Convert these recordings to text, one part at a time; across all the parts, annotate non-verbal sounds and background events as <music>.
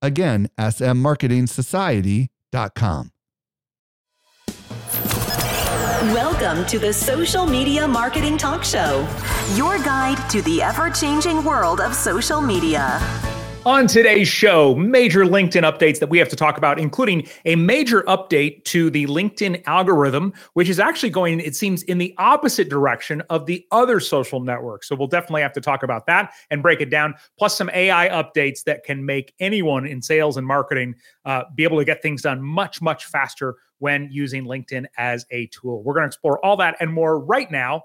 Again, smmarketingsociety.com. Welcome to the Social Media Marketing Talk Show, your guide to the ever changing world of social media. On today's show, major LinkedIn updates that we have to talk about, including a major update to the LinkedIn algorithm, which is actually going, it seems, in the opposite direction of the other social networks. So we'll definitely have to talk about that and break it down, plus some AI updates that can make anyone in sales and marketing uh, be able to get things done much, much faster when using LinkedIn as a tool. We're going to explore all that and more right now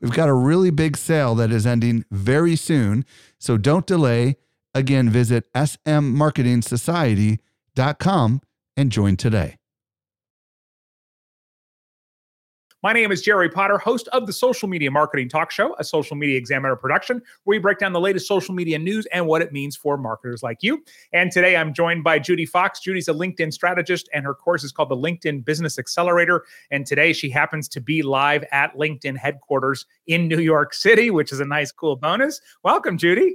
We've got a really big sale that is ending very soon, so don't delay. Again, visit smmarketingsociety.com and join today. My name is Jerry Potter, host of the Social Media Marketing Talk Show, a social media examiner production, where we break down the latest social media news and what it means for marketers like you. And today I'm joined by Judi Fox. Judi's a LinkedIn strategist, and her course is called the LinkedIn Business Accelerator. And today she happens to be live at LinkedIn headquarters in New York City, which is a nice, cool bonus. Welcome, Judi.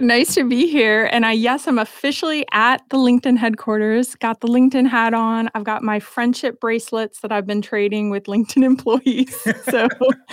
Nice to be here. And I, yes, I'm officially at the LinkedIn headquarters. Got the LinkedIn hat on. I've got my friendship bracelets that I've been trading with LinkedIn <laughs> employees. so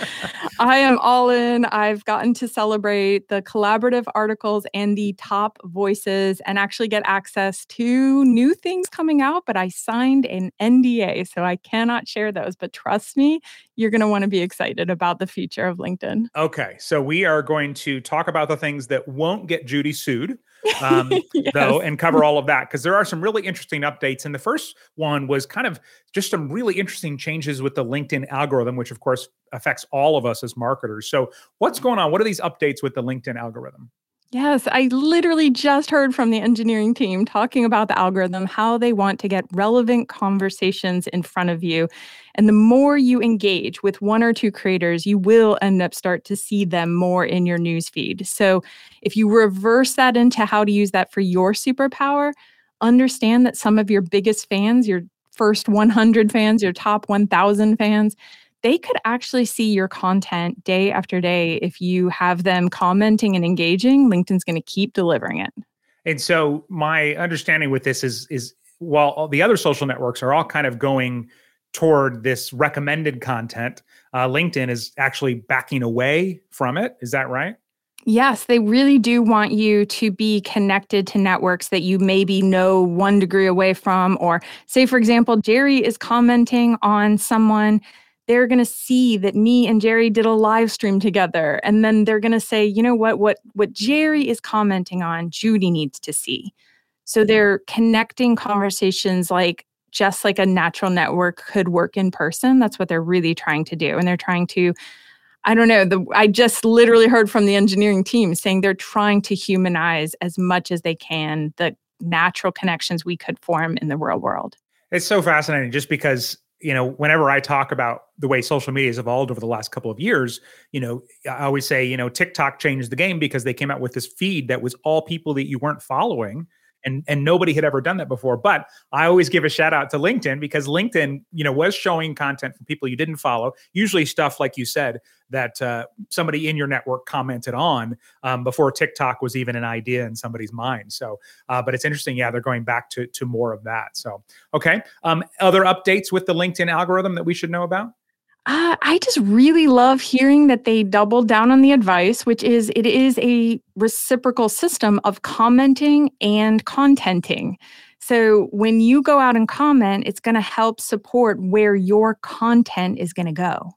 <laughs> I am all in. I've gotten to celebrate the collaborative articles and the top voices and actually get access to new things coming out. But I signed an NDA, so I cannot share those. But trust me, you're going to want to be excited about the future of LinkedIn. Okay. So we are going to talk about the things that won't get Judi sued, um, <laughs> yes. though, and cover all of that because there are some really interesting updates. And the first one was kind of just some really interesting changes with the LinkedIn algorithm, which of course affects all of us as marketers. So, what's going on? What are these updates with the LinkedIn algorithm? Yes, I literally just heard from the engineering team talking about the algorithm, how they want to get relevant conversations in front of you. And the more you engage with one or two creators, you will end up start to see them more in your newsfeed. So if you reverse that into how to use that for your superpower, understand that some of your biggest fans, your first 100 fans, your top 1000 fans, they could actually see your content day after day if you have them commenting and engaging linkedin's going to keep delivering it and so my understanding with this is is while the other social networks are all kind of going toward this recommended content uh, linkedin is actually backing away from it is that right Yes, they really do want you to be connected to networks that you maybe know one degree away from. Or, say, for example, Jerry is commenting on someone they're going to see that me and Jerry did a live stream together and then they're going to say, "You know what what what Jerry is commenting on, Judi needs to see." So they're connecting conversations like just like a natural network could work in person. That's what they're really trying to do and they're trying to I don't know, the I just literally heard from the engineering team saying they're trying to humanize as much as they can the natural connections we could form in the real world. It's so fascinating just because you know, whenever I talk about the way social media has evolved over the last couple of years, you know, I always say, you know, TikTok changed the game because they came out with this feed that was all people that you weren't following. And and nobody had ever done that before. But I always give a shout out to LinkedIn because LinkedIn, you know, was showing content from people you didn't follow, usually stuff like you said that uh, somebody in your network commented on um, before TikTok was even an idea in somebody's mind. So, uh, but it's interesting. Yeah, they're going back to to more of that. So, okay. Um, other updates with the LinkedIn algorithm that we should know about? Uh, I just really love hearing that they doubled down on the advice, which is it is a reciprocal system of commenting and contenting. So when you go out and comment, it's going to help support where your content is going to go.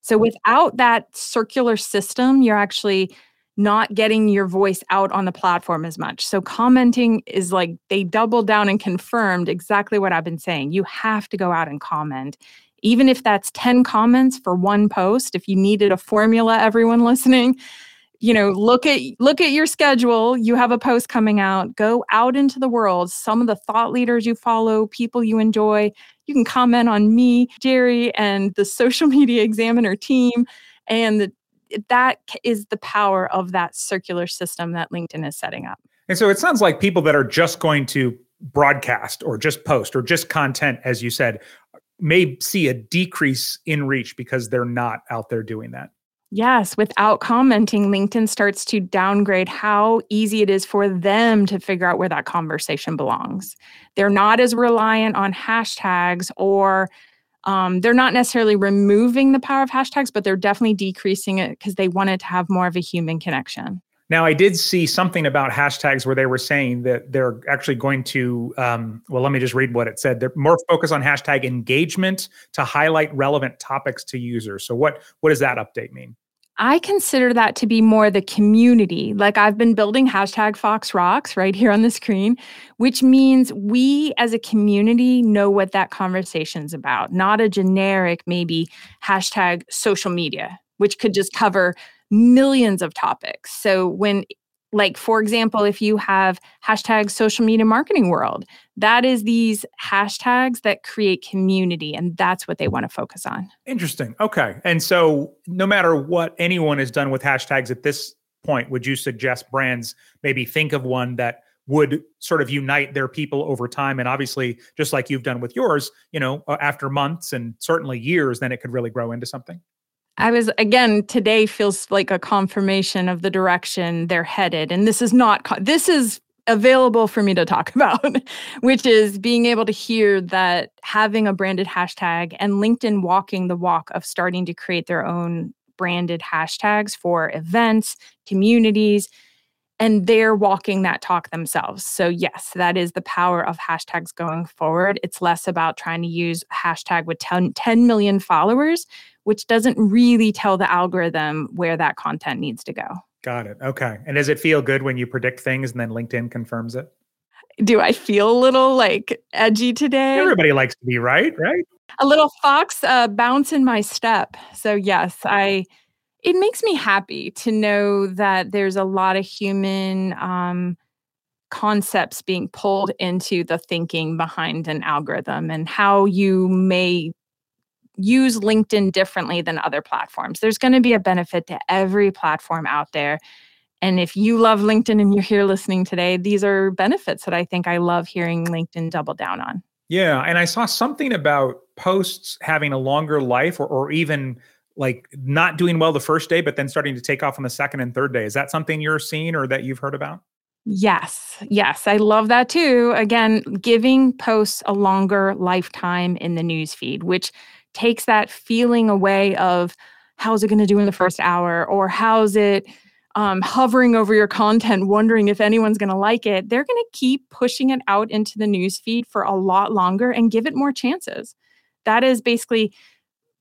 So without that circular system, you're actually not getting your voice out on the platform as much. So commenting is like they doubled down and confirmed exactly what I've been saying. You have to go out and comment even if that's 10 comments for one post if you needed a formula everyone listening you know look at look at your schedule. You have a post coming out. Go out into the world. Some of the thought leaders you follow people you enjoy you can comment on me jerry and the social <laughs> media examiner team. And the, that is the power of that circular system that linkedin is setting up. And so it sounds like people that are just going to broadcast or just post or just content as you said may see a decrease in reach because they're not out there doing that. Yes, without commenting, LinkedIn starts to downgrade how easy it is for them to figure out where that conversation belongs. They're not as reliant on hashtags or um, they're not necessarily removing the power of hashtags, but they're definitely decreasing it because they wanted to have more of a human connection. Now, I did see something about hashtags where they were saying that they're actually going to, um, well, let me just read what it said. They're more focused on hashtag engagement to highlight relevant topics to users. So, what what does that update mean? I consider that to be more the community. Like I've been building hashtag Fox Rocks right here on the screen, which means we as a community know what that conversation's about, not a generic maybe hashtag social media, which could just cover millions of topics. So when like for example if you have hashtag social media marketing world that is these hashtags that create community and that's what they want to focus on. Interesting okay. And so no matter what anyone has done with hashtags at this point would you suggest brands maybe think of one that would sort of unite their people over time? And obviously just like you've done with yours you know uh, after months and certainly years then it could really grow into something I was again today feels like a confirmation of the direction they're headed and this is not this is available for me to talk <laughs> about which is being able to hear that having a branded hashtag and LinkedIn walking the walk of starting to create their own branded hashtags for events, communities, and they're walking that talk themselves. So, yes, that is the power of hashtags going forward. It's less about trying to use hashtag with 10, 10 million followers, which doesn't really tell the algorithm where that content needs to go. Got it. Okay. And does it feel good when you predict things and then LinkedIn confirms it? Do I feel a little like edgy today? Everybody likes to be right, right? A little fox uh, bounce in my step. So, yes, I it makes me happy to know that there's a lot of human um, concepts being pulled into the thinking behind an algorithm and how you may use LinkedIn differently than other platforms. There's going to be a benefit to every platform out there. And if you love LinkedIn and you're here listening today, these are benefits that I think I love hearing LinkedIn double down on. Yeah. And I saw something about posts having a longer life or, or even like not doing well the first day, but then starting to take off on the second and third day. Is that something you're seeing or that you've heard about? Yes, yes, I love that too. Again, giving posts a longer lifetime in the newsfeed, which takes that feeling away of how's it going to do in the first hour or how's it um, hovering over your content, wondering if anyone's going to like it. They're going to keep pushing it out into the newsfeed for a lot longer and give it more chances. That is basically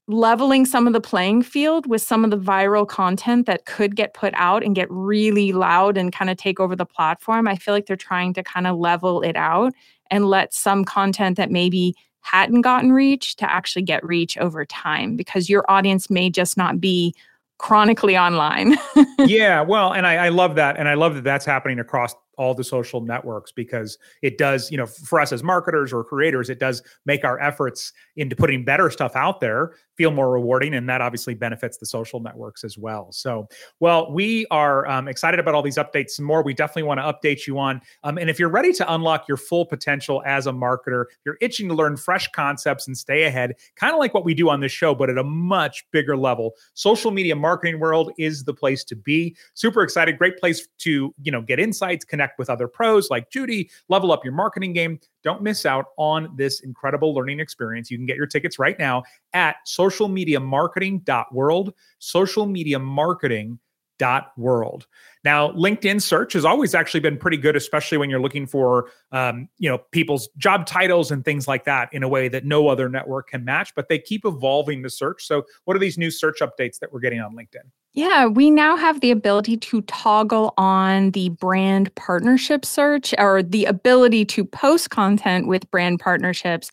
leveling some of the playing field with some of the viral content that could get put out and get really loud and kind of take over the platform. I feel like they're trying to kind of level it out and let some content that maybe hadn't gotten reach to actually get reach over time because your audience may just not be chronically online. <laughs> yeah, well, and I, I, love that, and I love that that's happening across all the social networks because it does, you know, for us as marketers or creators, it does make our efforts into putting better stuff out there feel more rewarding. And that obviously benefits the social networks as well. So, well, we are um, excited about all these updates. Some more we definitely want to update you on. Um, and if you're ready to unlock your full potential as a marketer, you're itching to learn fresh concepts and stay ahead, kind of like what we do on this show, but at a much bigger level. Social media marketing world is the place to be. Super excited. Great place to, you know, get insights, connect with other pros like Judy, level up your marketing game. Don't miss out on this incredible learning experience. You can get your tickets right now at socialmediamarketing.world, socialmediamarketing.world. Now, LinkedIn search has always actually been pretty good, especially when you're looking for, um, you know, people's job titles and things like that in a way that no other network can match. But they keep evolving the search. So, what are these new search updates that we're getting on LinkedIn? Yeah, we now have the ability to toggle on the brand partnership search or the ability to post content with brand partnerships.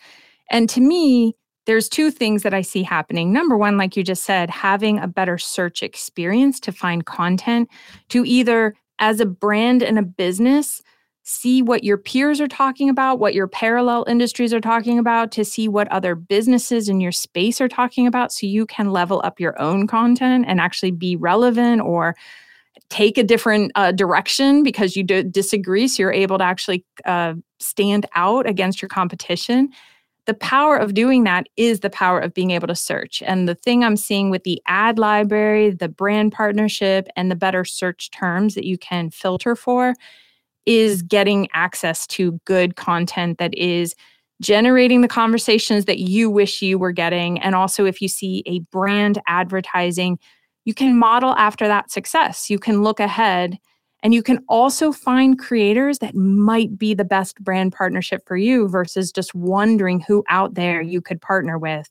And to me, there's two things that I see happening. Number one, like you just said, having a better search experience to find content to either as a brand and a business see what your peers are talking about, what your parallel industries are talking about, to see what other businesses in your space are talking about so you can level up your own content and actually be relevant or take a different uh, direction because you disagree. So you're able to actually uh, stand out against your competition. The power of doing that is the power of being able to search. And the thing I'm seeing with the ad library, the brand partnership, and the better search terms that you can filter for is getting access to good content that is generating the conversations that you wish you were getting. And also, if you see a brand advertising, you can model after that success. You can look ahead and you can also find creators that might be the best brand partnership for you versus just wondering who out there you could partner with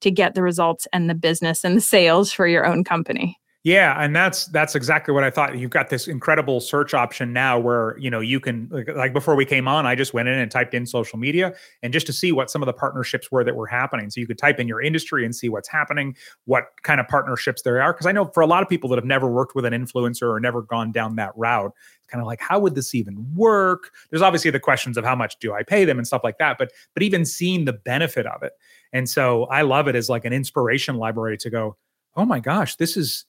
to get the results and the business and the sales for your own company. Yeah, and that's that's exactly what I thought. You've got this incredible search option now where, you know, you can like, like, before we came on, I just went in and typed in social media and just to see what some of the partnerships were that were happening. So you could type in your industry and see what's happening, what kind of partnerships there are because I know for a lot of people that have never worked with an influencer or never gone down that route, it's kind of like how would this even work? There's obviously the questions of how much do I pay them and stuff like that, but but even seeing the benefit of it. And so I love it as like an inspiration library to go, "Oh my gosh, this is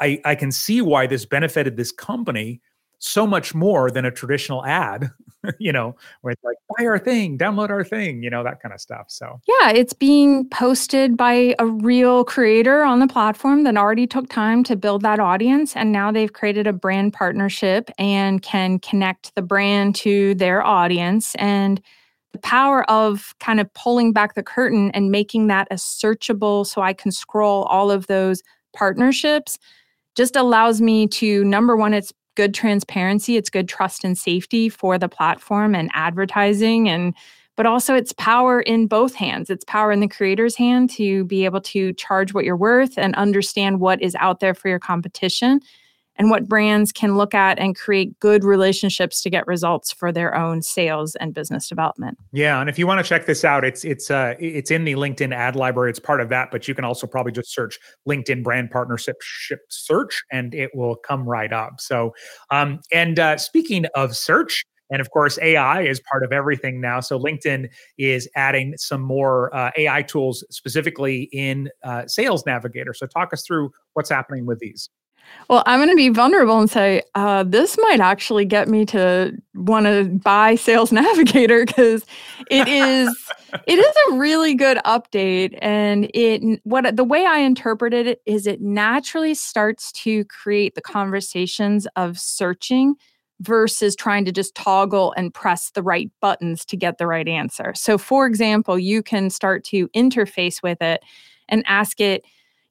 I, I can see why this benefited this company so much more than a traditional ad, <laughs> you know, where it's like, buy our thing, download our thing, you know, that kind of stuff. So, yeah, it's being posted by a real creator on the platform that already took time to build that audience. And now they've created a brand partnership and can connect the brand to their audience. And the power of kind of pulling back the curtain and making that a searchable so I can scroll all of those partnerships just allows me to number one, it's good transparency, it's good trust and safety for the platform and advertising and but also it's power in both hands. It's power in the creator's hand to be able to charge what you're worth and understand what is out there for your competition and what brands can look at and create good relationships to get results for their own sales and business development. Yeah, and if you want to check this out, it's it's uh it's in the LinkedIn ad library. It's part of that, but you can also probably just search LinkedIn brand partnership search and it will come right up. So, um and uh speaking of search, and of course, AI is part of everything now. So LinkedIn is adding some more uh, AI tools specifically in uh, Sales Navigator. So talk us through what's happening with these. Well, I'm going to be vulnerable and say uh, this might actually get me to want to buy Sales <laughs> Navigator because it is it is a really good update, and it what the way I interpreted it is it naturally starts to create the conversations of searching versus trying to just toggle and press the right buttons to get the right answer. So, for example, you can start to interface with it and ask it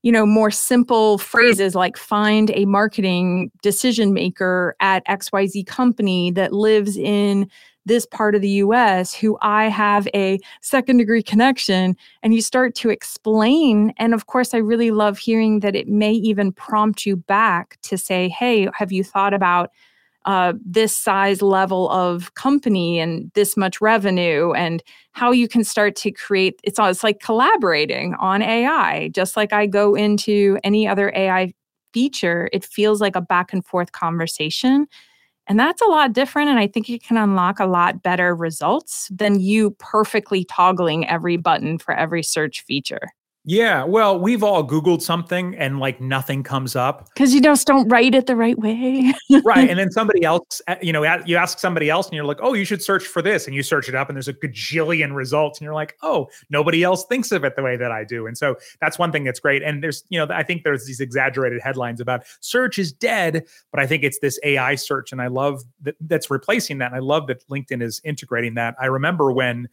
you know more simple phrases like find a marketing decision maker at xyz company that lives in this part of the US who I have a second degree connection and you start to explain and of course I really love hearing that it may even prompt you back to say hey have you thought about uh, this size level of company and this much revenue and how you can start to create it's all it's like collaborating on ai just like i go into any other ai feature it feels like a back and forth conversation And that's a lot different. And I think it can unlock a lot better results than you perfectly toggling every button for every search feature. Yeah, well, we've all Googled something and like nothing comes up because you just don't write it the right way. right. <laughs> And then somebody else, you know, you ask somebody else and you're like, oh, you should search for this. And you search it up and there's a gajillion results. And you're like, oh, nobody else thinks of it the way that I do. And so that's one thing that's great. And there's, you know, I think there's these exaggerated headlines about search is dead, but I think it's this AI search. And I love that that's replacing that. And I love that LinkedIn is integrating that. I remember when,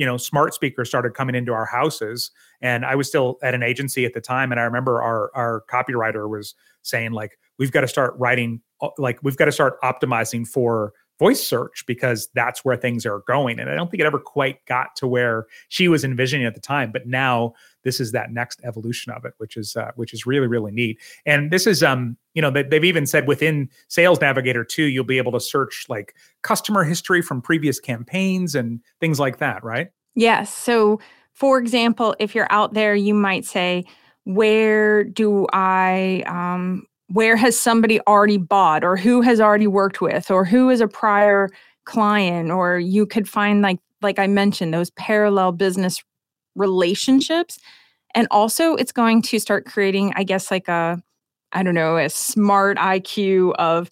you know smart speakers started coming into our houses and i was still at an agency at the time and i remember our our copywriter was saying like we've got to start writing uh, like we've got to start optimizing for voice search because that's where things are going. And i don't think it ever quite got to where she was envisioning at the time but now this is that next evolution of it which is uh, which is really really neat. And this is um you know they've even said within sales navigator too, you'll be able to search like customer history from previous campaigns and things like that right? Yes. So for example if you're out there you might say where do i um, where has somebody already bought or who has already worked with or who is a prior client? Or you could find like like I mentioned those parallel business relationships. And also it's going to start creating I guess like a I don't know a smart IQ of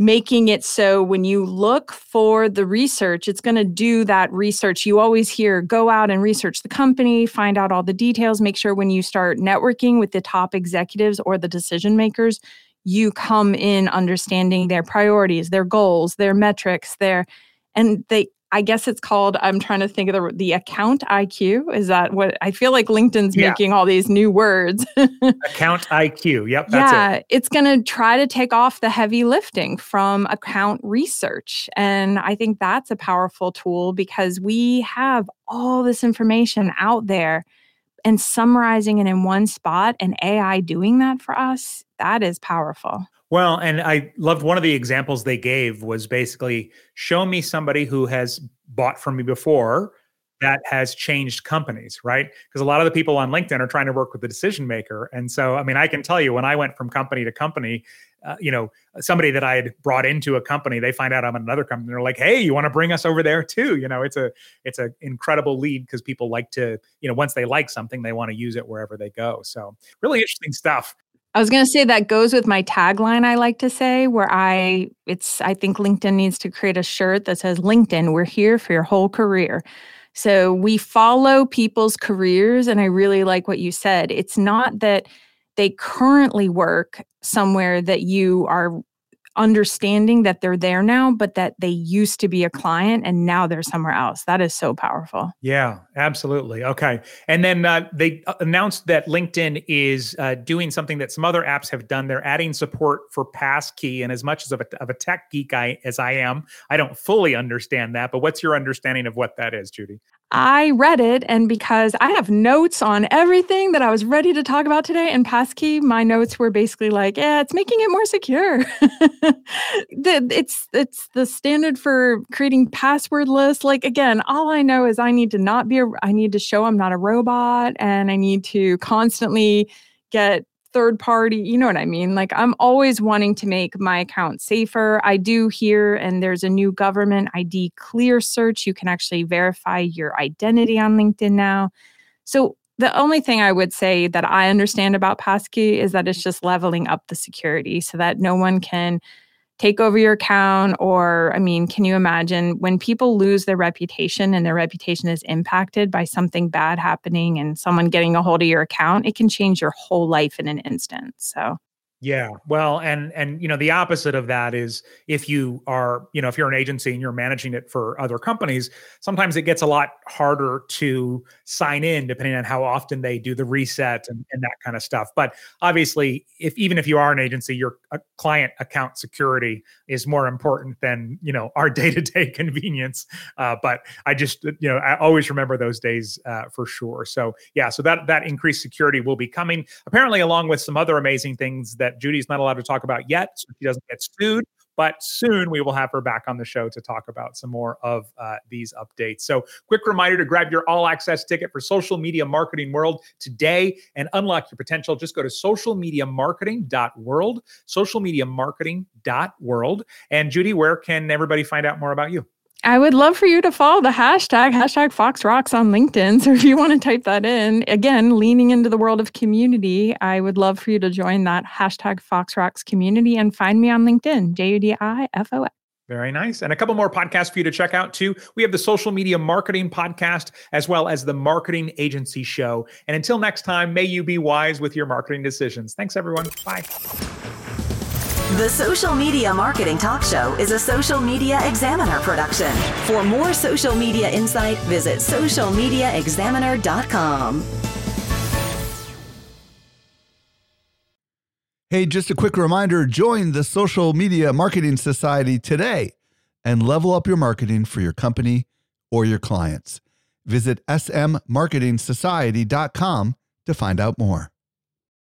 making it so when you look for the research, it's going to do that research. You always hear go out and research the company, find out all the details, make sure when you start networking with the top executives or the decision makers, you come in understanding their priorities, their goals, their metrics, their and they I guess it's called, I'm trying to think of the, the account IQ. Is that what I feel like LinkedIn's yeah. making all these new words? <laughs> account IQ. Yep. yeah. It. It's going to try to take off the heavy lifting from account research. And I think that's a powerful tool because we have all this information out there and summarizing it in one spot and AI doing that for us, that is powerful. Well, and I loved one of the examples they gave was basically show me somebody who has bought from me before that has changed companies, right? Because a lot of the people on LinkedIn are trying to work with the decision maker. And so, I mean, I can tell you when I went from company to company, uh, you know, somebody that I had brought into a company, they find out I'm in another company. They're like, "Hey, you want to bring us over there too?" You know, it's a it's an incredible lead because people like to, you know, once they like something, they want to use it wherever they go. So, really interesting stuff. I was going to say that goes with my tagline I like to say where I it's I think LinkedIn needs to create a shirt that says LinkedIn we're here for your whole career. So we follow people's careers and I really like what you said. It's not that they currently work somewhere that you are understanding that they're there now, but that they used to be a client and now they're somewhere else. That is so powerful. Yeah, absolutely. Okay. And then uh, they uh, announced that LinkedIn is uh, doing something that some other apps have done. They're adding support for passkey. And as much as of a, of a tech geek I, as I am, I don't fully understand that. But what's your understanding of what that is, Judi? I read it, and because I have notes on everything that I was ready to talk about today in Passkey, my notes were basically like, "Yeah, it's making it more secure." <laughs> it's it's the standard for creating passwordless. Like again, all I know is I need to not be a. I need to show I'm not a robot, and I need to constantly get third party, you know what I mean? Like I'm always wanting to make my account safer. I do hear, and there's a new government ID clear search. You can actually verify your identity on LinkedIn now. So the only thing I would say that I understand about Passkey is that it's just leveling up the security so that no one can take over your account? Or i mean can you imagine when people lose their reputation and their reputation is impacted by something bad happening and someone getting a hold of your account it can change your whole life in an instant so yeah. Well, and and you know the opposite of that is if you are, you know, if you're an agency and you're managing it for other companies, sometimes it gets a lot harder to sign in depending on how often they do the reset and, and that kind of stuff. But obviously, if even if you are an agency, your uh, client account security is more important than, you know, our <laughs> day-to-day convenience. Uh, but I just, you know, I always remember those days uh, for sure. So yeah, so that that increased security will be coming apparently along with some other amazing things that that Judi's not allowed to talk about yet, so she doesn't get sued. but soon we will have her back on the show to talk about some more of uh, these updates. So, quick reminder to grab your all access ticket for Social Media Marketing World today and unlock your potential. Just go to socialmediamarketing.world, socialmediamarketing.world. And Judi, where can everybody find out more about you? I would love for you to follow the hashtag, hashtag Fox Rocks on LinkedIn. <laughs> So if you want to type that in, again, leaning into the world of community, I would love for you to join that hashtag Fox Rocks community and find me on LinkedIn, J U D I F O S. Very nice. And a couple more podcasts for you to check out too. We have the social media marketing podcast as well as the marketing agency show. And until next time, may you be wise with your marketing decisions. Thanks, everyone. Bye. The Social Media Marketing Talk Show is a Social Media Examiner production. For more social media insight, visit socialmediaexaminer.com. Hey, just a quick reminder join the Social Media Marketing Society today and level up your marketing for your company or your clients. Visit smmarketingsociety.com to find out more.